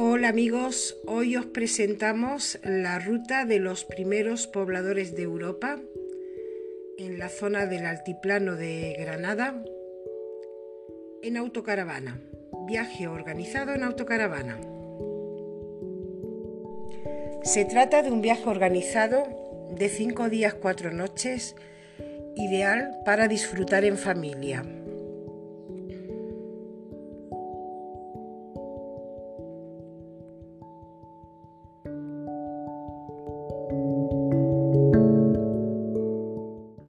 Hola amigos, hoy os presentamos la ruta de los primeros pobladores de Europa en la zona del altiplano de Granada en autocaravana. Viaje organizado en autocaravana. Se trata de un viaje organizado de cinco días, cuatro noches, ideal para disfrutar en familia.